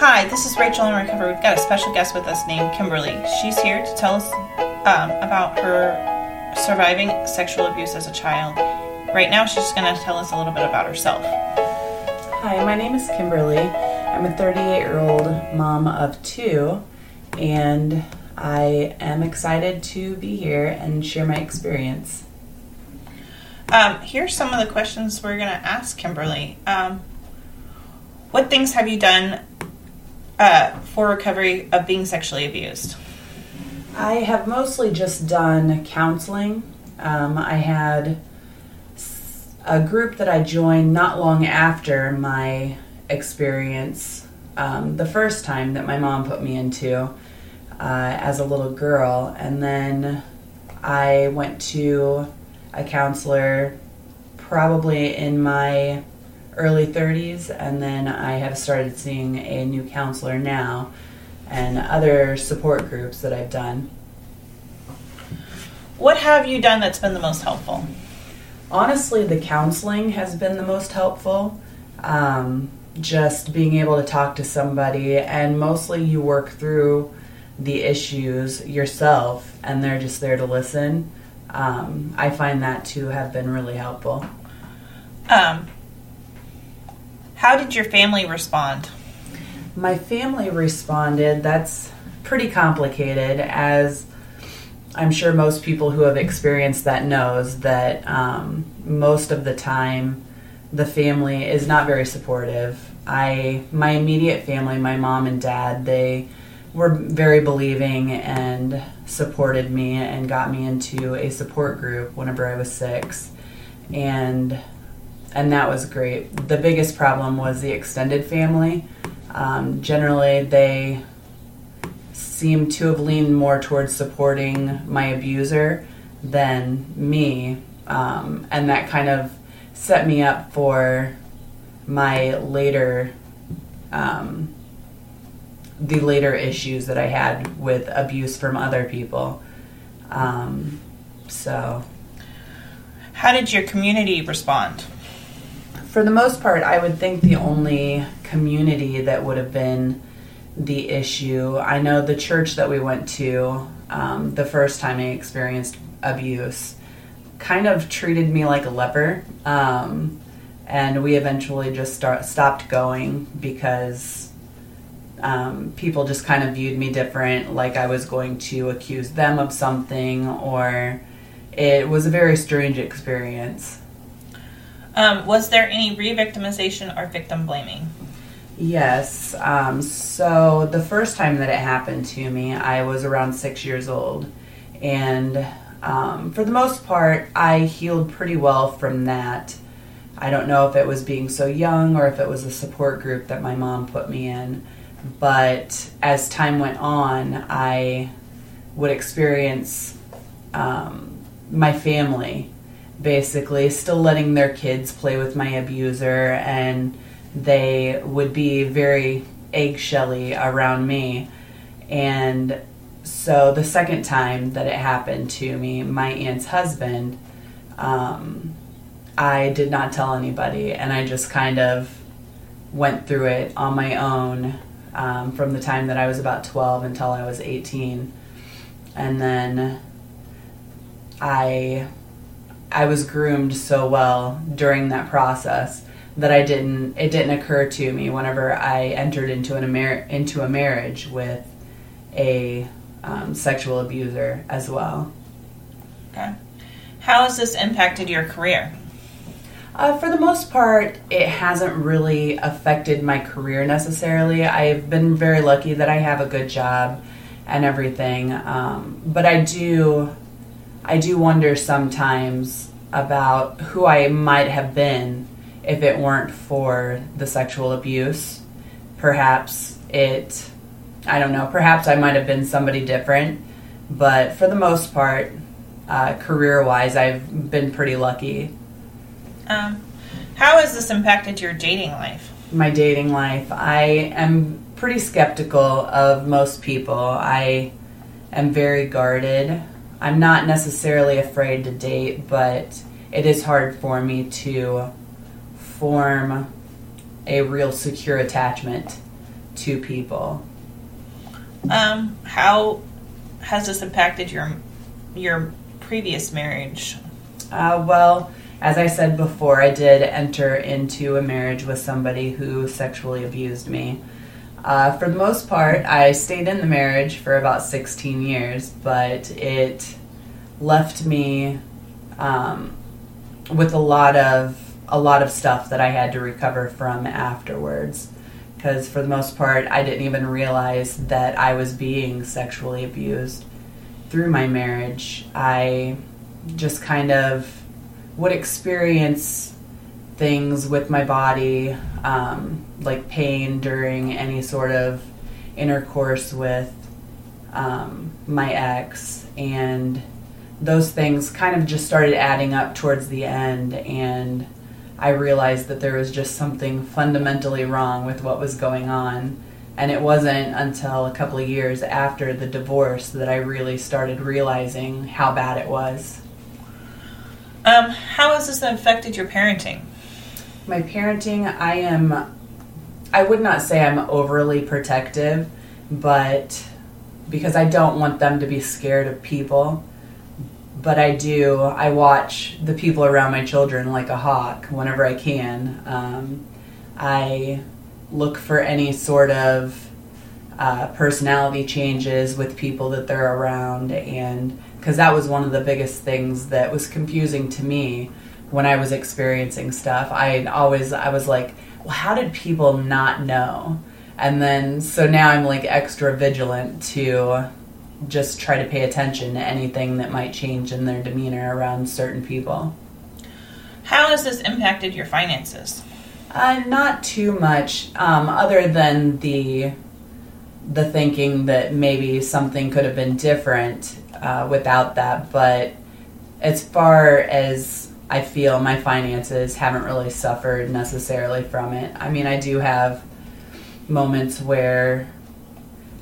Hi, this is Rachel in Recovery. We've got a special guest with us named Kimberly. She's here to tell us um, about her surviving sexual abuse as a child. Right now, she's going to tell us a little bit about herself. Hi, my name is Kimberly. I'm a 38 year old mom of two, and I am excited to be here and share my experience. Um, here's some of the questions we're going to ask Kimberly. Um, what things have you done uh, for recovery of being sexually abused? I have mostly just done counseling. Um, I had a group that I joined not long after my experience, um, the first time that my mom put me into uh, as a little girl. And then I went to a counselor probably in my early 30s, and then I have started seeing a new counselor now and other support groups that I've done. What have you done that's been the most helpful? Honestly, the counseling has been the most helpful. Um, just being able to talk to somebody, and mostly you work through the issues yourself, and they're just there to listen. Um, I find that to have been really helpful. Um, how did your family respond? My family responded. That's pretty complicated, as I'm sure most people who have experienced that knows that um, most of the time the family is not very supportive. I my immediate family, my mom and dad, they were very believing and supported me and got me into a support group whenever I was 6. And and that was great. The biggest problem was the extended family. Um, generally, they seem to have leaned more towards supporting my abuser than me, um, and that kind of set me up for my later um, the later issues that I had with abuse from other people. Um, so, how did your community respond? For the most part, I would think the only community that would have been the issue. I know the church that we went to um, the first time I experienced abuse kind of treated me like a leper. Um, and we eventually just start, stopped going because um, people just kind of viewed me different, like I was going to accuse them of something, or it was a very strange experience. Um, was there any re victimization or victim blaming? Yes. Um, so the first time that it happened to me, I was around six years old. And um, for the most part, I healed pretty well from that. I don't know if it was being so young or if it was a support group that my mom put me in. But as time went on, I would experience um, my family basically still letting their kids play with my abuser, and they would be very eggshelly around me. And so the second time that it happened to me, my aunt's husband, um, I did not tell anybody, and I just kind of went through it on my own um, from the time that I was about 12 until I was 18. And then I I was groomed so well during that process that I didn't it didn't occur to me whenever I entered into an into a marriage with a um, sexual abuser as well. Okay. How has this impacted your career? Uh, for the most part, it hasn't really affected my career necessarily. I've been very lucky that I have a good job and everything, um, but I do I do wonder sometimes about who I might have been if it weren't for the sexual abuse. Perhaps it, I don't know, perhaps I might have been somebody different, but for the most part, uh, career wise, I've been pretty lucky. Um, how has this impacted your dating life? My dating life, I am pretty skeptical of most people. I am very guarded. I'm not necessarily afraid to date, but it is hard for me to form a real secure attachment to people. Um, how has this impacted your your previous marriage? Uh, well, as I said before, I did enter into a marriage with somebody who sexually abused me. Uh, for the most part, I stayed in the marriage for about 16 years, but it left me um, with a lot of a lot of stuff that I had to recover from afterwards. Because for the most part, I didn't even realize that I was being sexually abused through my marriage. I just kind of would experience things with my body, um, like pain during any sort of intercourse with um, my ex, and those things kind of just started adding up towards the end, and I realized that there was just something fundamentally wrong with what was going on. And it wasn't until a couple of years after the divorce that I really started realizing how bad it was. Um, how has this affected your parenting? My parenting, I am, I would not say I'm overly protective, but because I don't want them to be scared of people. But I do, I watch the people around my children like a hawk whenever I can. Um, I look for any sort of uh, personality changes with people that they're around and because that was one of the biggest things that was confusing to me when I was experiencing stuff. I always I was like, well, how did people not know? And then so now I'm like extra vigilant to just try to pay attention to anything that might change in their demeanor around certain people. How has this impacted your finances? Uh, not too much, um, other than the the thinking that maybe something could have been different uh, without that. But as far as I feel, my finances haven't really suffered necessarily from it. I mean, I do have moments where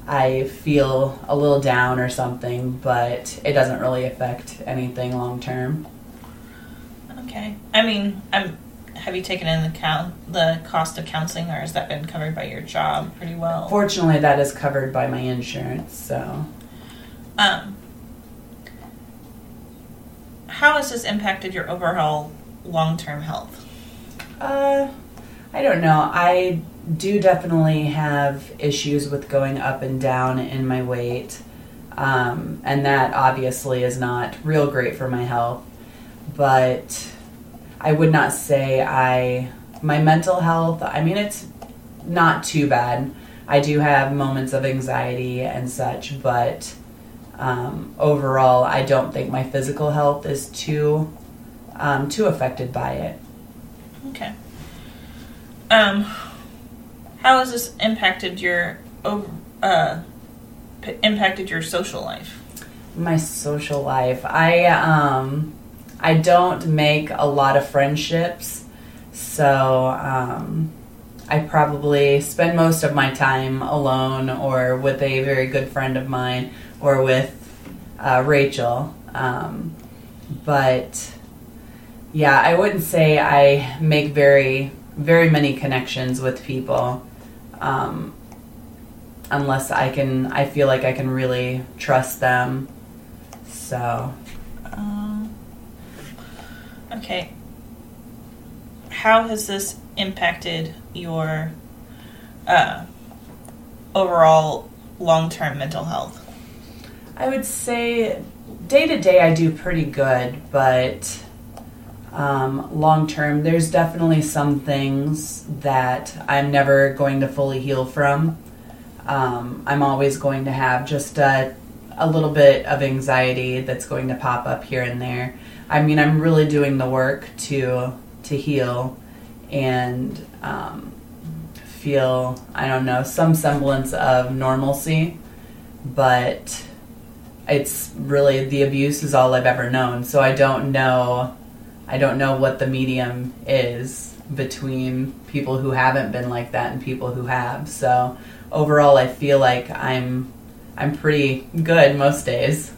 I feel a little down or something, but it doesn't really affect anything long term. Okay. I mean, I'm, have you taken into account the cost of counseling, or has that been covered by your job pretty well? Fortunately, that is covered by my insurance, so. Um, how has this impacted your overall long-term health? Uh, I don't know. I do definitely have issues with going up and down in my weight. Um, and that obviously is not real great for my health. But I would not say I. My mental health, I mean, it's not too bad. I do have moments of anxiety and such, but um, overall, I don't think my physical health is too um, too affected by it. Okay. Um, how has this impacted your uh, impacted your social life? My social life, I um, I don't make a lot of friendships, so um, I probably spend most of my time alone or with a very good friend of mine or with uh, Rachel. Um, but yeah, I wouldn't say I make very, very many connections with people um, unless I can, I feel like I can really trust them. So, Um, okay. How has this impacted your uh, overall long-term mental health? I would say day to day I do pretty good, but um, long term, there's definitely some things that I'm never going to fully heal from. Um, I'm always going to have just a, a little bit of anxiety that's going to pop up here and there. I mean, I'm really doing the work to to heal and um, feel I don't know some semblance of normalcy, but it's really the abuse is all I've ever known. So I don't know I don't know what the medium is between people who haven't been like that and people who have. So overall I feel like I'm I'm pretty good most days.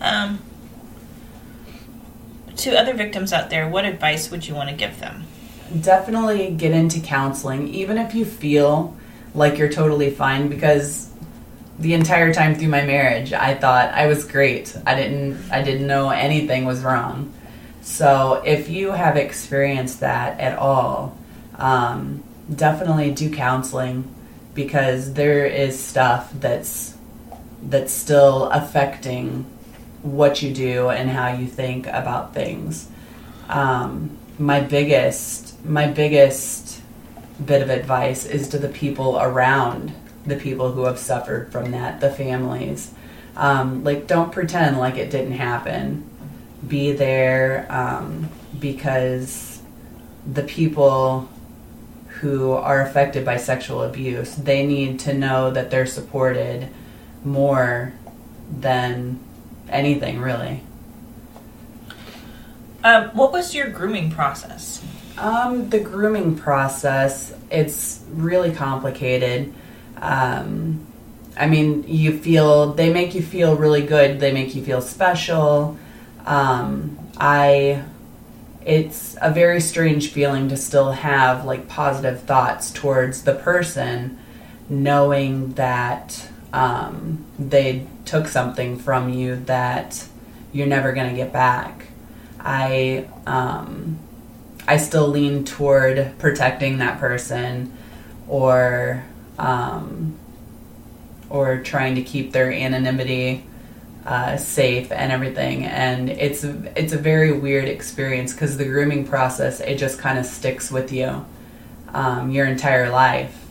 Um, to other victims out there, what advice would you want to give them? Definitely get into counseling even if you feel like you're totally fine because the entire time through my marriage I thought I was great. I didn't I didn't know anything was wrong. So if you have experienced that at all, um, definitely do counseling because there is stuff that's that's still affecting what you do and how you think about things. Um, my biggest my biggest bit of advice is to the people around the people who have suffered from that, the families. Um, like, don't pretend like it didn't happen. Be there um, because the people who are affected by sexual abuse, they need to know that they're supported more than anything, really. Um, what was your grooming process? Um, the grooming process, it's really complicated. Um, I mean, you feel, they make you feel really good, they make you feel special. Um, I, it's a very strange feeling to still have like positive thoughts towards the person, knowing that um, they took something from you that you're never to get back. I, um, I still lean toward protecting that person or um, or trying to keep their anonymity uh, safe and everything. And it's it's a very weird experience because the grooming process it just kind of sticks with you um, your entire life,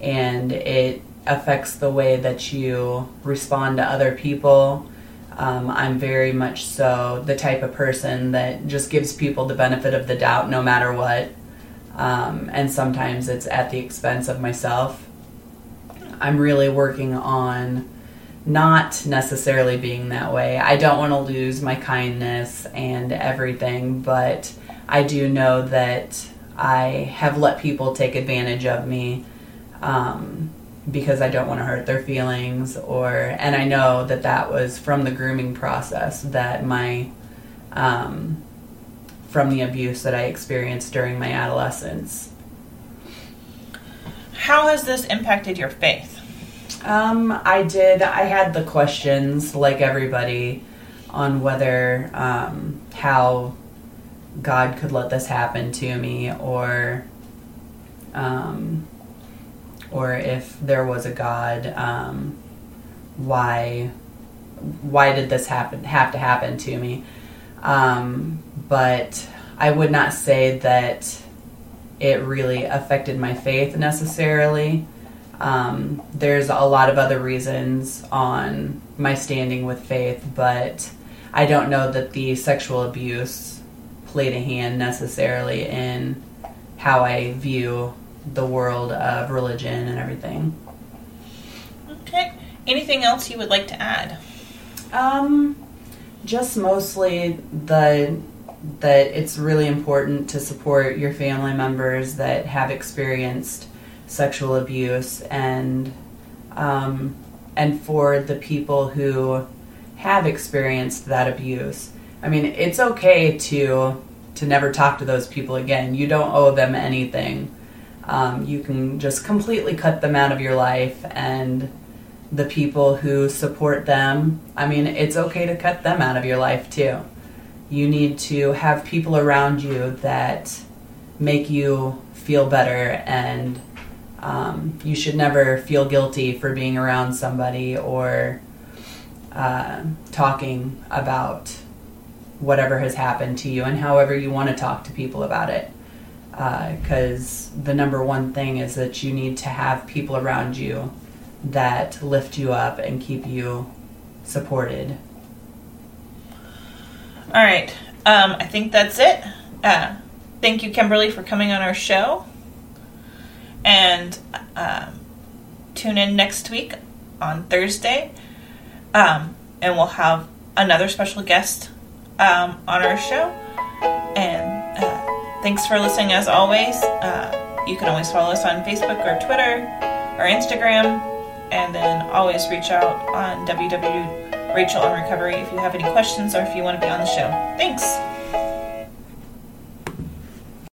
and it affects the way that you respond to other people um, I'm very much so the type of person that just gives people the benefit of the doubt no matter what. Um, and sometimes it's at the expense of myself. I'm really working on not necessarily being that way. I don't want to lose my kindness and everything, but I do know that I have let people take advantage of me. Um, because I don't want to hurt their feelings or and I know that that was from the grooming process that my um, from the abuse that I experienced during my adolescence. How has this impacted your faith? Um, I did. I had the questions like everybody on whether um, how God could let this happen to me or um, or if there was a God, um, why why did this happen have to happen to me? Um, but I would not say that it really affected my faith necessarily. Um, there's a lot of other reasons on my standing with faith, but I don't know that the sexual abuse played a hand necessarily in how I view the world of religion and everything. Okay. Anything else you would like to add? Um, just mostly the that it's really important to support your family members that have experienced sexual abuse and um, and for the people who have experienced that abuse. I mean, it's okay to to never talk to those people again. You don't owe them anything. Um, you can just completely cut them out of your life and the people who support them. I mean, it's okay to cut them out of your life too. You need to have people around you that make you feel better, and um, you should never feel guilty for being around somebody or uh, talking about whatever has happened to you and however you want to talk to people about it because uh, the number one thing is that you need to have people around you that lift you up and keep you supported. All right. Um, I think that's it. Uh, thank you, Kimberly, for coming on our show. And um, tune in next week on Thursday. Um, and we'll have another special guest um, on our show. And uh, Thanks for listening as always. Uh, you can always follow us on Facebook or Twitter or Instagram, and then always reach out on www.rachelonrecovery if you have any questions or if you want to be on the show. Thanks.